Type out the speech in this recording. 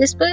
después